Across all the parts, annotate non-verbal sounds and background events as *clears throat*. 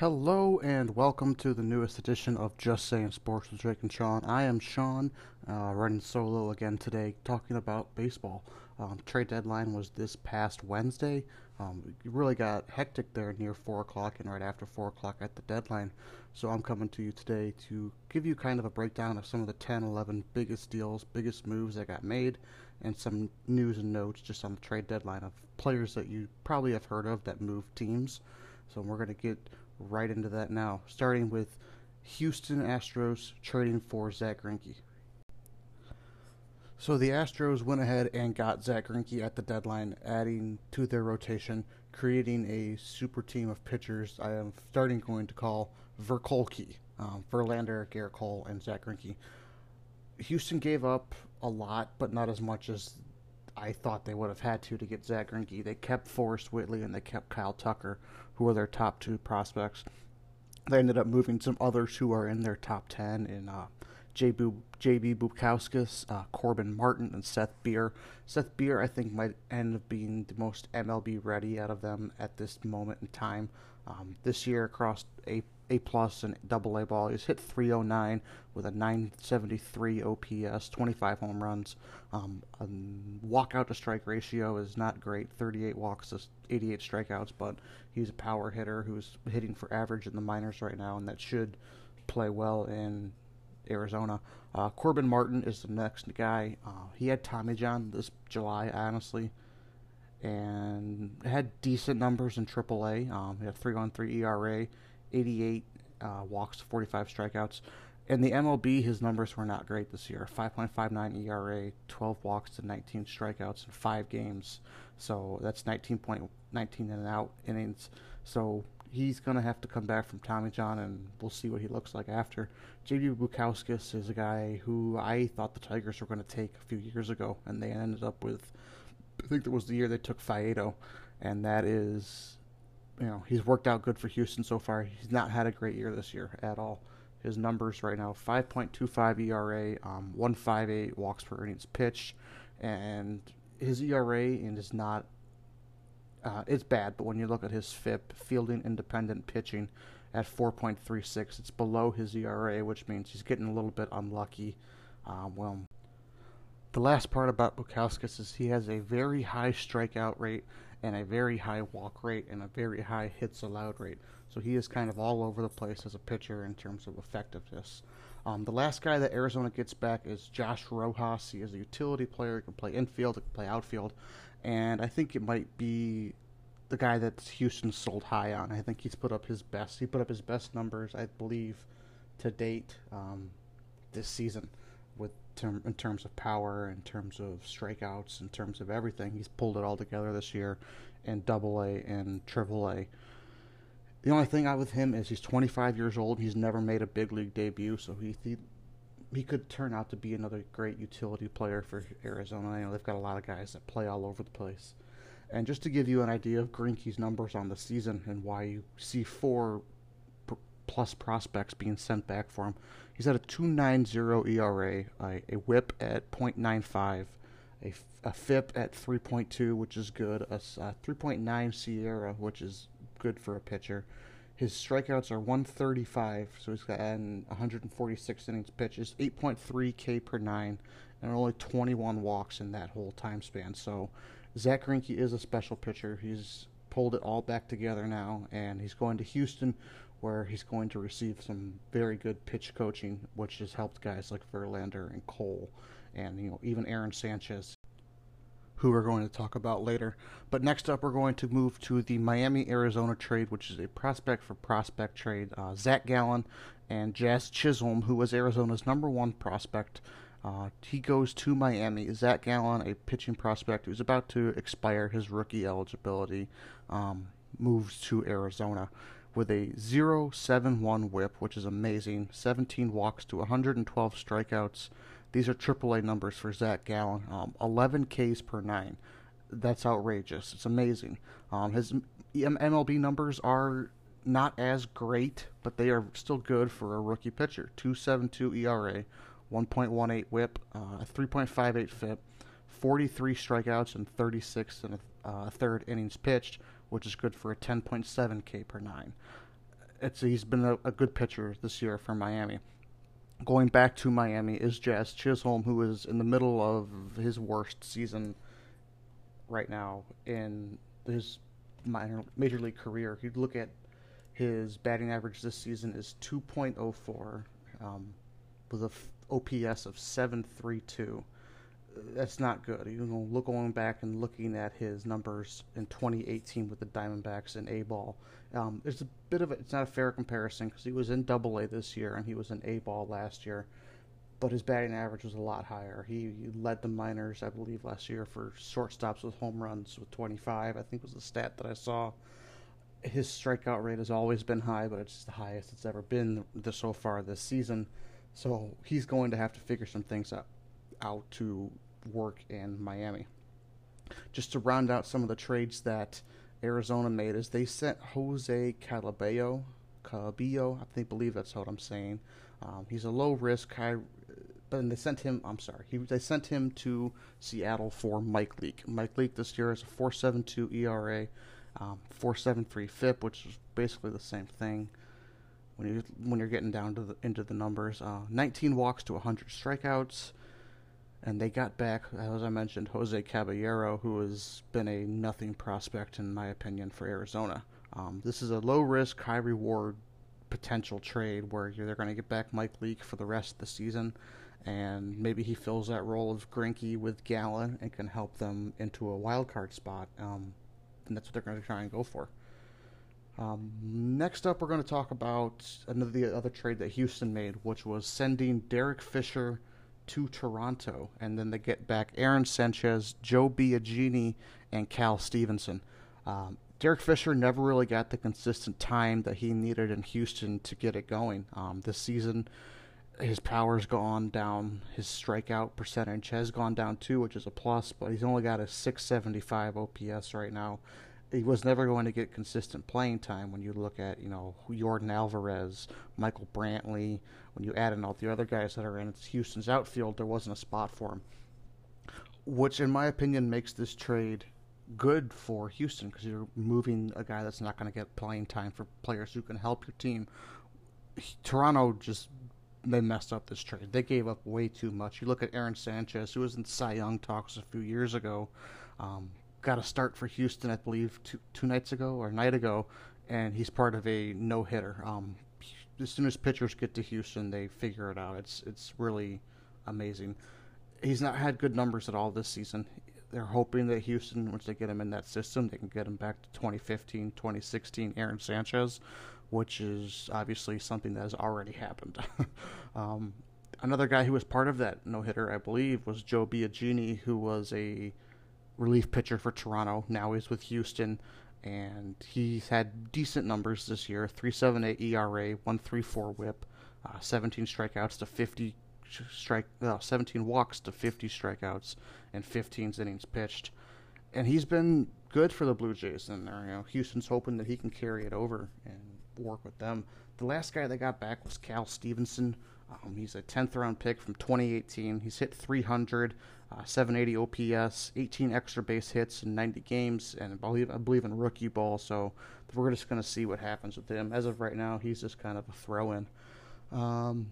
Hello and welcome to the newest edition of Just Saying Sports with Drake and Sean. I am Sean, uh, running solo again today, talking about baseball. Um, trade deadline was this past Wednesday. Um, it really got hectic there near 4 o'clock and right after 4 o'clock at the deadline. So I'm coming to you today to give you kind of a breakdown of some of the 10, 11 biggest deals, biggest moves that got made, and some news and notes just on the trade deadline of players that you probably have heard of that moved teams. So we're going to get right into that now, starting with Houston Astros trading for Zack Greinke. So the Astros went ahead and got Zack Greinke at the deadline, adding to their rotation, creating a super team of pitchers. I am starting going to call Verkolke, um, Verlander, Gerrit Cole, and Zack Greinke. Houston gave up a lot, but not as much as I thought they would have had to to get Zack Greinke. They kept Forrest Whitley and they kept Kyle Tucker, who were their top two prospects. They ended up moving some others who are in their top ten in uh, J.B. Bukauskas, uh, Corbin Martin, and Seth Beer. Seth Beer, I think, might end up being the most MLB ready out of them at this moment in time. Um, this year, across A A plus and Double A ball, he's hit 309 with a 973 OPS, 25 home runs. Um, walkout to strike ratio is not great, 38 walks to 88 strikeouts, but he's a power hitter who's hitting for average in the minors right now, and that should play well in Arizona. Uh, Corbin Martin is the next guy. Uh, he had Tommy John this July, honestly, and had decent numbers in AAA. Um, he had 3.13 ERA, 88 uh, walks, 45 strikeouts. In the MLB, his numbers were not great this year. 5.59 ERA, 12 walks to 19 strikeouts in five games. So that's 19.19 in and out innings. So he's going to have to come back from Tommy John, and we'll see what he looks like after. J.B. Bukauskas is a guy who I thought the Tigers were going to take a few years ago, and they ended up with, I think it was the year they took Faedo, and that is, you know, he's worked out good for Houston so far. He's not had a great year this year at all. His numbers right now 5.25 ERA, um, 158 walks per innings pitched, and his ERA and is not uh, it's bad, but when you look at his FIP, fielding independent pitching, at 4.36, it's below his ERA, which means he's getting a little bit unlucky. Uh, well, the last part about Bukauskas is he has a very high strikeout rate and a very high walk rate and a very high hits allowed rate. So he is kind of all over the place as a pitcher in terms of effectiveness. Um, the last guy that Arizona gets back is Josh Rojas. He is a utility player. He can play infield, he can play outfield, and I think it might be the guy that Houston sold high on. I think he's put up his best. He put up his best numbers, I believe, to date um, this season, term, in terms of power, in terms of strikeouts, in terms of everything. He's pulled it all together this year in Double A and Triple A. The only thing I with him is he's 25 years old. He's never made a big league debut, so he, he he could turn out to be another great utility player for Arizona. I know they've got a lot of guys that play all over the place. And just to give you an idea of Greinke's numbers on the season and why you see four plus prospects being sent back for him, he's at a 2.90 ERA, a, a WHIP at 0.95, a, a FIP at 3.2, which is good, a, a 3.9 SIERA, which is good for a pitcher, his strikeouts are 135, so he's got 146 innings pitches, 8.3 K per nine, and only 21 walks in that whole time span. So Zack Greinke is a special pitcher. He's pulled it all back together now, and he's going to Houston, where he's going to receive some very good pitch coaching, which has helped guys like Verlander and Cole, and you know even Aaron Sanchez who we're going to talk about later. But next up, we're going to move to the Miami Arizona trade, which is a prospect for prospect trade. Uh, Zac Gallen and Jazz Chisholm, who was Arizona's number one prospect, uh, he goes to Miami. Zac Gallen, a pitching prospect who's about to expire his rookie eligibility, um, moves to Arizona with a 0.71 whip, which is amazing. 17 walks to 112 strikeouts. These are AAA numbers for Zac Gallen. Um, 11 Ks per nine. That's outrageous. It's amazing. Um, his MLB numbers are not as great, but they are still good for a rookie pitcher. 2.72 ERA, 1.18 WHIP, uh, 3.58 FIP, 43 strikeouts, and 36 and a uh, third innings pitched, which is good for a 10.7 K per nine. it's he's been a, a good pitcher this year for Miami. Going back to Miami is Jazz Chisholm, who is in the middle of his worst season right now in his minor major league career. You'd look at his batting average this season is 2.04 um, with a f- OPS of 732 that's not good. You know, look going back and looking at his numbers in 2018 with the Diamondbacks and A ball. Um, there's a bit of a, it's not a fair comparison because he was in Double A this year and he was in A ball last year, but his batting average was a lot higher. He, he led the minors, I believe, last year for shortstops with home runs with 25. I think was the stat that I saw. His strikeout rate has always been high, but it's the highest it's ever been so far this season. So he's going to have to figure some things out out to work in Miami. Just to round out some of the trades that Arizona made is they sent Jose Calabillo, Calabillo, I think believe that's what I'm saying. Um, he's a low risk, high, but they sent him. I'm sorry, he, they sent him to Seattle for Mike Leake. Mike Leake this year is a 4.72 ERA, um, 4.73 FIP, which is basically the same thing when you when you're getting down to the into the numbers. Uh, 19 walks to 100 strikeouts and they got back, as I mentioned, Jose Caballero, who has been a nothing prospect in my opinion for Arizona. Um, this is a low risk, high reward potential trade where they're going to get back Mike Leake for the rest of the season, and maybe he fills that role of Greinke with Gallen and can help them into a wild card spot. Um, and that's what they're going to try and go for. Um, next up, we're going to talk about another the other trade that Houston made, which was sending Derek Fisher to Toronto, and then they get back Aaron Sanchez, Joe Biagini, and Cal Stevenson. Um, Derek Fisher never really got the consistent time that he needed in Houston to get it going. Um, this season, his power's gone down. His strikeout percentage has gone down too, which is a plus, but he's only got a 675 OPS right now he was never going to get consistent playing time when you look at, you know, Jordan Alvarez, Michael Brantley, when you add in all the other guys that are in Houston's outfield, there wasn't a spot for him. Which, in my opinion, makes this trade good for Houston because you're moving a guy that's not going to get playing time for players who can help your team. Toronto just they messed up this trade. They gave up way too much. You look at Aaron Sanchez, who was in Cy Young talks a few years ago. Um, got a start for Houston, I believe, two, two nights ago or a night ago, and he's part of a no hitter. Um, as soon as pitchers get to Houston, they figure it out. It's it's really amazing. He's not had good numbers at all this season. They're hoping that Houston, once they get him in that system, they can get him back to 2015, 2016 Aaron Sanchez, which is obviously something that has already happened. *laughs* um, another guy who was part of that no hitter, I believe, was Joe Biagini, who was a relief pitcher for Toronto. Now he's with Houston, and he's had decent numbers this year: 3.78 ERA, 1.34 WHIP, uh, 17 strikeouts to 50 strike, uh, 17 walks to 50 strikeouts, and 15 innings pitched. And he's been good for the Blue Jays, and there, you know, Houston's hoping that he can carry it over and work with them. The last guy they got back was Cal Stevenson. Um, he's a 10th round pick from 2018. He's hit 300, uh, 780 OPS, 18 extra base hits in 90 games, and I believe, I believe in rookie ball. So we're just going to see what happens with him. As of right now, he's just kind of a throw in. Um,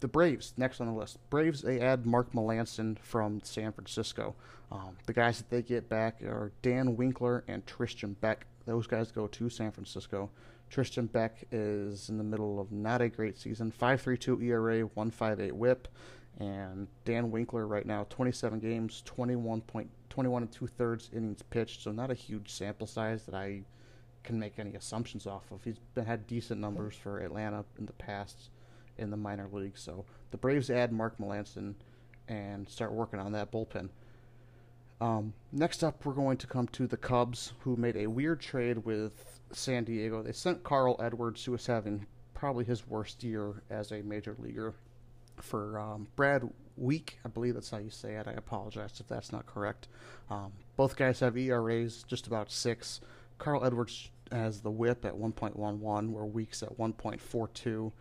the Braves, next on the list. Braves, they add Mark Melancon from San Francisco. Um, the guys that they get back are Dan Winkler and Tristan Beck. Those guys go to San Francisco. Tristan Beck is in the middle of not a great season. 5.32 ERA, 1.58 WHIP, and Dan Winkler right now 27 games, 21 point 21 and two thirds innings pitched. So not a huge sample size that I can make any assumptions off of. He's been had decent numbers for Atlanta in the past in the minor leagues. So the Braves add Mark Melancon and start working on that bullpen. Um, next up, we're going to come to the Cubs, who made a weird trade with San Diego. They sent Carl Edwards, who was having probably his worst year as a major leaguer, for um, Brad Wieck. I believe that's how you say it. I apologize if that's not correct. Um, both guys have ERAs just about six. Carl Edwards has the whip at 1.11, where Wieck's at 1.42.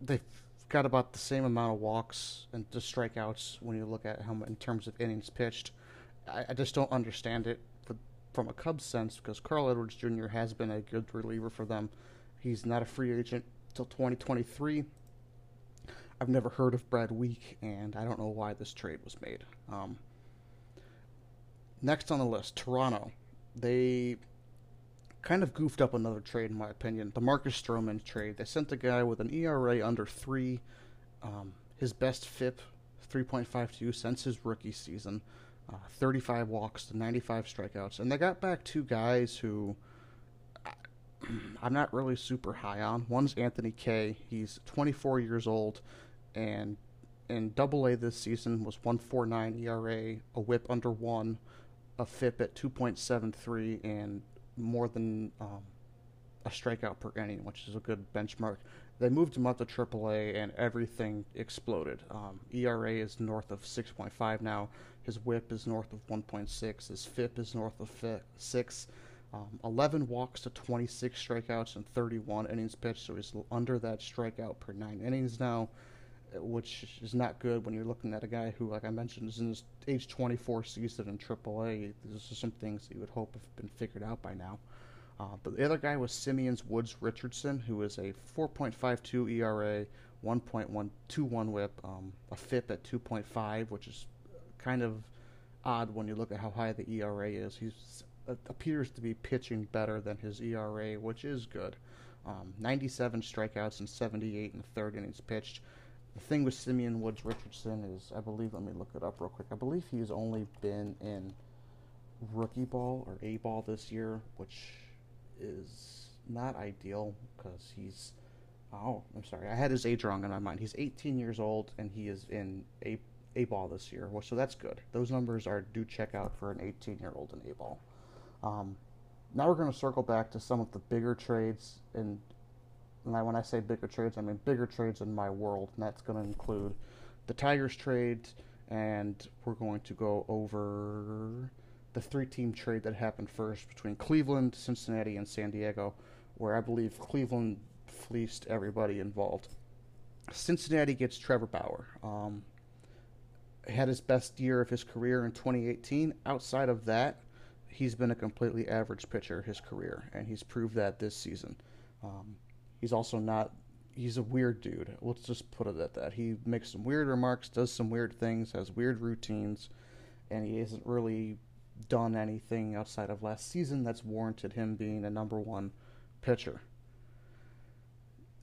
They've got about the same amount of walks and the strikeouts when you look at how in terms of innings pitched. I, I just don't understand it for, from a Cubs sense because Carl Edwards Jr. has been a good reliever for them. He's not a free agent till 2023. I've never heard of Brad Wieck, and I don't know why this trade was made. Um, next on the list, Toronto. They kind of goofed up another trade, in my opinion. The Marcus Stroman trade. They sent a guy with an ERA under three, um, his best FIP, 3.52 since his rookie season, uh, 35 walks to 95 strikeouts, and they got back two guys who *clears throat* I'm not really super high on. One's Anthony Kay. He's 24 years old, and in Double A this season was 1.49 ERA, a WHIP under one, a FIP at 2.73, and more than um, a strikeout per inning, which is a good benchmark. They moved him up to AAA, and everything exploded. Um, ERA is north of 6.5 now. His WHIP is north of 1.6. His FIP is north of six. Um, 11 walks to 26 strikeouts and 31 innings pitched, so he's under that strikeout per nine innings now, which is not good when you're looking at a guy who, like I mentioned, is in his age 24 season in AAA. These are some things that you would hope have been figured out by now. Uh, but the other guy was Simeon's Woods Richardson, who is a 4.52 ERA, 1.121 WHIP, um, a FIP at 2.5, which is kind of odd when you look at how high the ERA is. He's appears to be pitching better than his ERA, which is good. Um, 97 strikeouts and 78 in the third innings pitched. The thing with Simeon Woods Richardson is, I believe, let me look it up real quick. I believe he's only been in rookie ball or A ball this year, which is not ideal because he's. Oh, I'm sorry. I had his age wrong in my mind. He's 18 years old and he is in A A ball this year, Well, so that's good. Those numbers are do check out for an 18 year old in A ball. Um, now we're going to circle back to some of the bigger trades, and, and when I say bigger trades, I mean bigger trades in my world, and that's going to include the Tigers trade, and we're going to go over the three-team trade that happened first between Cleveland, Cincinnati, and San Diego, where I believe Cleveland fleeced everybody involved. Cincinnati gets Trevor Bauer. Um, had his best year of his career in 2018. Outside of that, he's been a completely average pitcher his career, and he's proved that this season. Um, he's also not. He's a weird dude. Let's just put it at that. He makes some weird remarks, does some weird things, has weird routines, and he hasn't really done anything outside of last season that's warranted him being a number one pitcher.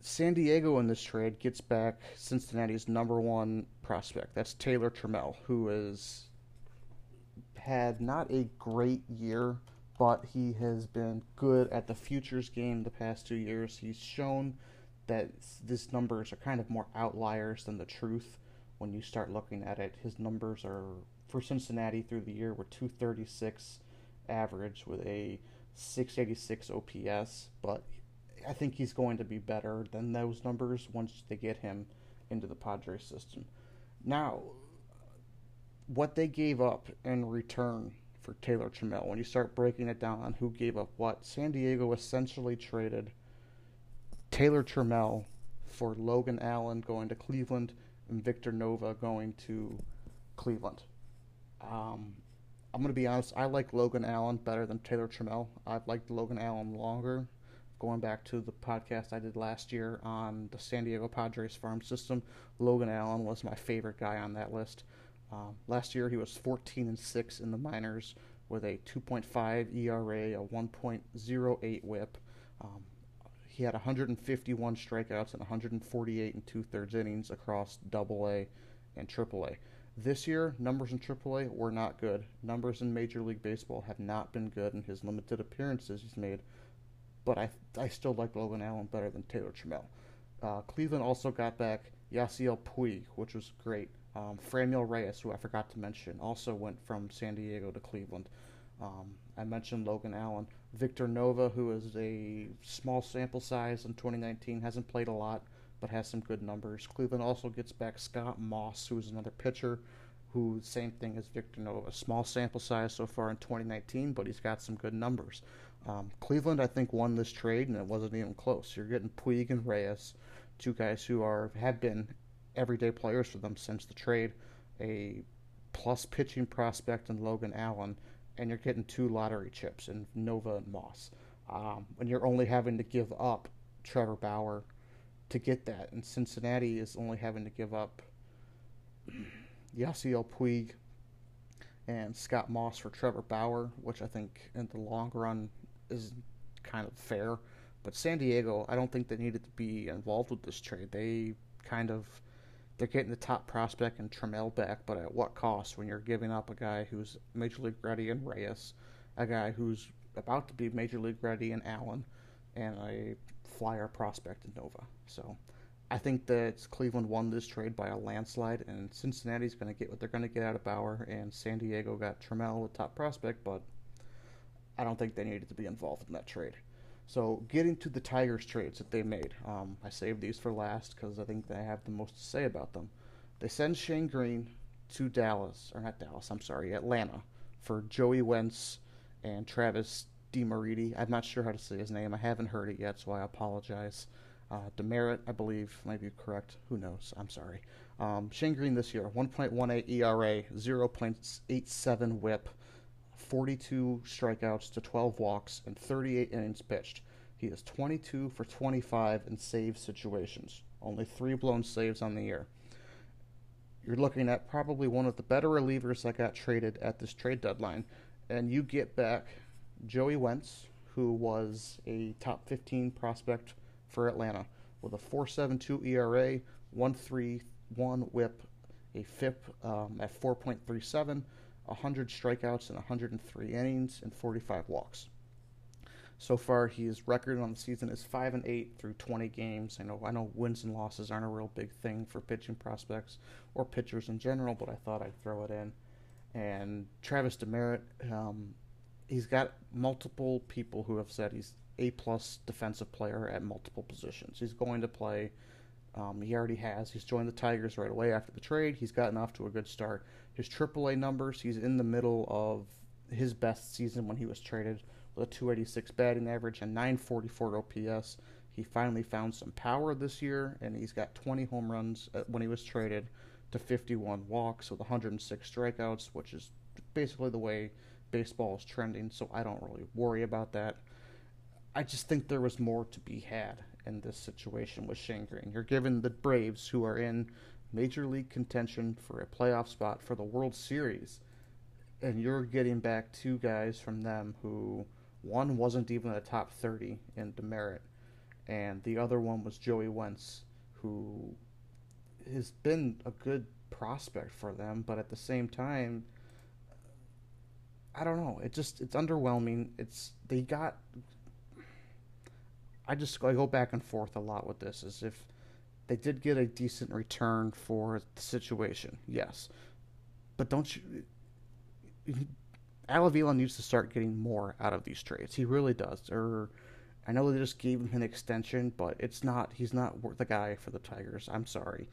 San Diego in this trade gets back Cincinnati's number one prospect. That's Taylor Trammell, who has had not a great year, but he has been good at the futures game the past two years. He's shown that these numbers are kind of more outliers than the truth when you start looking at it. His numbers are for Cincinnati through the year were 236 average with a 686 OPS, but I think he's going to be better than those numbers once they get him into the Padres system. Now, what they gave up in return for Taylor Trammell, when you start breaking it down on who gave up what, San Diego essentially traded Taylor Trammell for Logan Allen going to Cleveland and Victor Nova going to Cleveland. Um, I'm going to be honest, I like Logan Allen better than Taylor Trammell. I've liked Logan Allen longer. Going back to the podcast I did last year on the San Diego Padres farm system, Logan Allen was my favorite guy on that list. Um, last year, he was 14 and 6 in the minors with a 2.5 ERA, a 1.08 WHIP. Um, he had 151 strikeouts and 148 and two thirds innings across Double A and Triple A. This year, numbers in AAA were not good. Numbers in Major League Baseball have not been good in his limited appearances he's made, but I I still like Logan Allen better than Taylor Trammell. Uh, Cleveland also got back Yasiel Puig, which was great. Um, Reyes, who I forgot to mention, also went from San Diego to Cleveland. Um, I mentioned Logan Allen. Victor Nova, who is a small sample size in 2019, hasn't played a lot, but has some good numbers. Cleveland also gets back Scott Moss, who is another pitcher, who same thing as Victor Nova. Small sample size so far in 2019, but he's got some good numbers. Um, Cleveland, I think, won this trade, and it wasn't even close. You're getting Puig and Reyes, two guys who are have been everyday players for them since the trade. A plus pitching prospect in Logan Allen, and you're getting two lottery chips in Nova and Moss. Um, and you're only having to give up Trevor Bauer to get that, and Cincinnati is only having to give up Yasiel Puig and Scott Moss for Trevor Bauer, which I think in the long run is kind of fair. But San Diego, I don't think they needed to be involved with this trade. They kind of they're getting the top prospect and Trammell back, but at what cost when you're giving up a guy who's major league ready in Reyes, a guy who's about to be major league ready in Allen, and a flyer prospect in Nova. So I think that Cleveland won this trade by a landslide, and Cincinnati's going to get what they're going to get out of Bauer, and San Diego got Trammell, the top prospect, but I don't think they needed to be involved in that trade. So, getting to the Tigers trades that they made, um, I saved these for last because I think they have the most to say about them. They send Shane Greene to Dallas, or not Dallas, I'm sorry, Atlanta, for Joey Wentz and Travis DeMeriti. I'm not sure how to say his name. I haven't heard it yet, so I apologize. Uh, Demeritte, I believe, might be correct. Who knows? I'm sorry. Um, Shane Greene this year, 1.18 ERA, 0.87 WHIP, 42 strikeouts to 12 walks, and 38 innings pitched. He is 22 for 25 in save situations, only three blown saves on the year. You're looking at probably one of the better relievers that got traded at this trade deadline, and you get back Joey Wentz, who was a top 15 prospect for Atlanta, with a 4.72 ERA, 131 WHIP, a FIP um, at 4.37 100 strikeouts in 103 innings and 45 walks. So far, his record on the season is five and eight through 20 games. I know I know wins and losses aren't a real big thing for pitching prospects or pitchers in general, but I thought I'd throw it in. And Travis Demeritte, um, he's got multiple people who have said he's a plus defensive player at multiple positions. He's going to play. Um, he already has. He's joined the Tigers right away after the trade. He's gotten off to a good start. His AAA numbers, he's in the middle of his best season when he was traded with a 286 batting average and 944 OPS. He finally found some power this year, and he's got 20 home runs when he was traded to 51 walks with 106 strikeouts, which is basically the way baseball is trending, so I don't really worry about that. I just think there was more to be had in this situation with Shane Greene. You're given the Braves, who are in major league contention for a playoff spot for the World Series, and you're getting back two guys from them who one wasn't even a top 30 in Demeritte, and the other one was Joey Wentz, who has been a good prospect for them, but at the same time, I don't know. It just it's underwhelming. It's they got. I just I go back and forth a lot with this, as if they did get a decent return for the situation, yes. But don't you. Uh, Al Avila needs to start getting more out of these trades. He really does. Or I know they just gave him an extension, but it's not. He's not worth the guy for the Tigers. I'm sorry.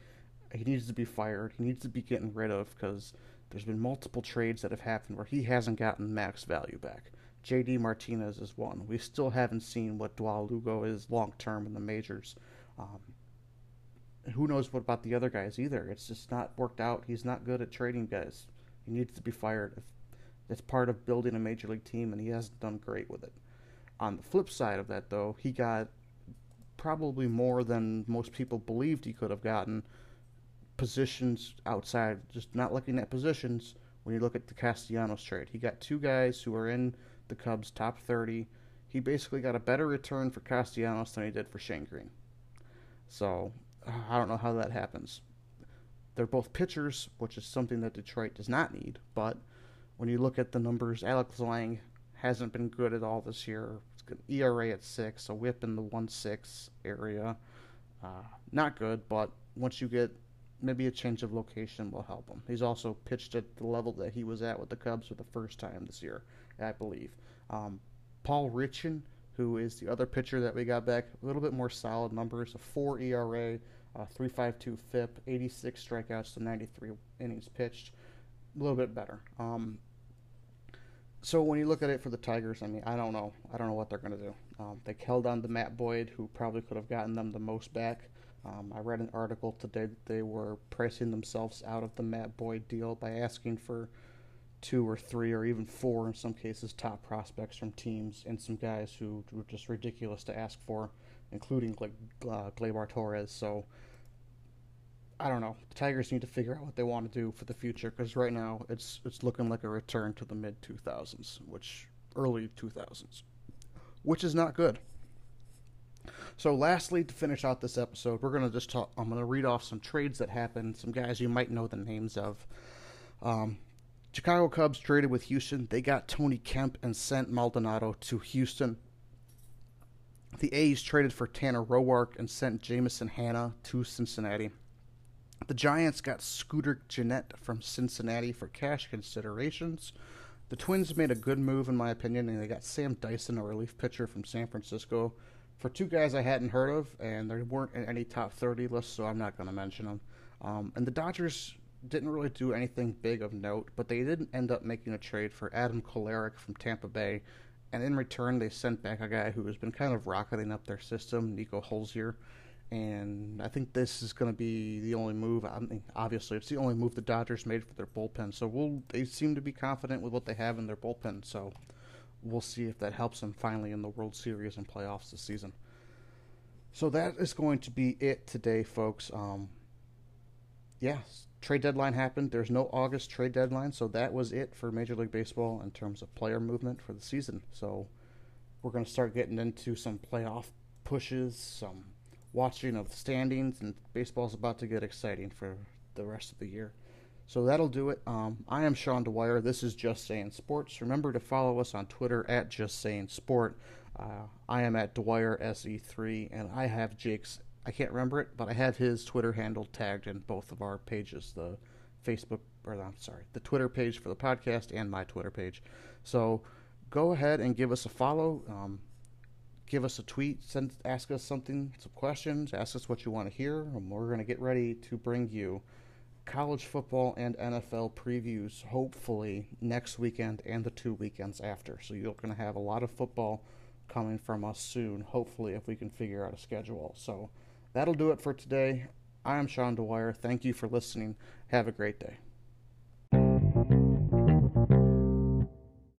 He needs to be fired. He needs to be getting rid of because there's been multiple trades that have happened where he hasn't gotten max value back. JD Martinez is one. We still haven't seen what Dawel Lugo is long term in the majors. Um, who knows what about the other guys either. It's just not worked out. He's not good at trading guys. He needs to be fired. If it's part of building a major league team, and he hasn't done great with it. On the flip side of that, though, he got probably more than most people believed he could have gotten positions outside, just not looking at positions when you look at the Castellanos trade. He got two guys who are in the Cubs' top 30. He basically got a better return for Castellanos than he did for Shane Greene. So I don't know how that happens. They're both pitchers, which is something that Detroit does not need. But when you look at the numbers, Alex Lange hasn't been good at all this year. ERA at six, a WHIP in the one six area. Uh, not good, but once you get maybe a change of location will help him. He's also pitched at the level that he was at with the Cubs for the first time this year, I believe. Um, Paul Richan, who is the other pitcher that we got back, a little bit more solid numbers, a four ERA, uh, 352 FIP, 86 strikeouts to 93 innings pitched. A little bit better. Um, so when you look at it for the Tigers, I mean, I don't know. I don't know what they're going to do. Um, they held on to Matt Boyd, who probably could have gotten them the most back. Um, I read an article today that they were pricing themselves out of the Matt Boyd deal by asking for two or three or even four, in some cases, top prospects from teams and some guys who were just ridiculous to ask for including like uh, Torres. So I don't know. The Tigers need to figure out what they want to do for the future because right now it's it's looking like a return to the mid 2000s, which early 2000s, which is not good. So, lastly, to finish out this episode, we're gonna just talk. I'm gonna read off some trades that happened, some guys you might know the names of. Um, Chicago Cubs traded with Houston. They got Tony Kemp and sent Maldonado to Houston. The A's traded for Tanner Roark and sent Jameson Hannah to Cincinnati. The Giants got Scooter Gennett from Cincinnati for cash considerations. The Twins made a good move, in my opinion, and they got Sam Dyson, a relief pitcher from San Francisco, for two guys I hadn't heard of, and they weren't in any top 30 lists, so I'm not going to mention them. Um, and the Dodgers didn't really do anything big of note, but they didn't end up making a trade for Adam Kolarek from Tampa Bay, and in return, they sent back a guy who has been kind of rocketing up their system, Niko Hulsizer and I think this is going to be the only move. I mean, obviously, it's the only move the Dodgers made for their bullpen. So we'll they seem to be confident with what they have in their bullpen. So we'll see if that helps them finally in the World Series and playoffs this season. So that is going to be it today, folks. Um, yeah, trade deadline happened. There's no August trade deadline, so that was it for Major League Baseball in terms of player movement for the season. So we're going to start getting into some playoff pushes, some watching of standings, and baseball's about to get exciting for the rest of the year. So that'll do it. Um, I am Sean Dwyer. This is Just Saying Sports. Remember to follow us on Twitter at Just Saying Sport. Uh, I am at Dwyer SE3, and I have Jake's. I can't remember it, but I have his Twitter handle tagged in both of our pages. The Facebook, or I'm sorry, the Twitter page for the podcast and my Twitter page. So go ahead and give us a follow. Um, give us a tweet, send, ask us something, some questions, ask us what you want to hear, and we're going to get ready to bring you college football and NFL previews hopefully next weekend and the two weekends after. So you're going to have a lot of football coming from us soon, hopefully, if we can figure out a schedule. So that'll do it for today. I am Sean Dwyer. Thank you for listening. Have a great day.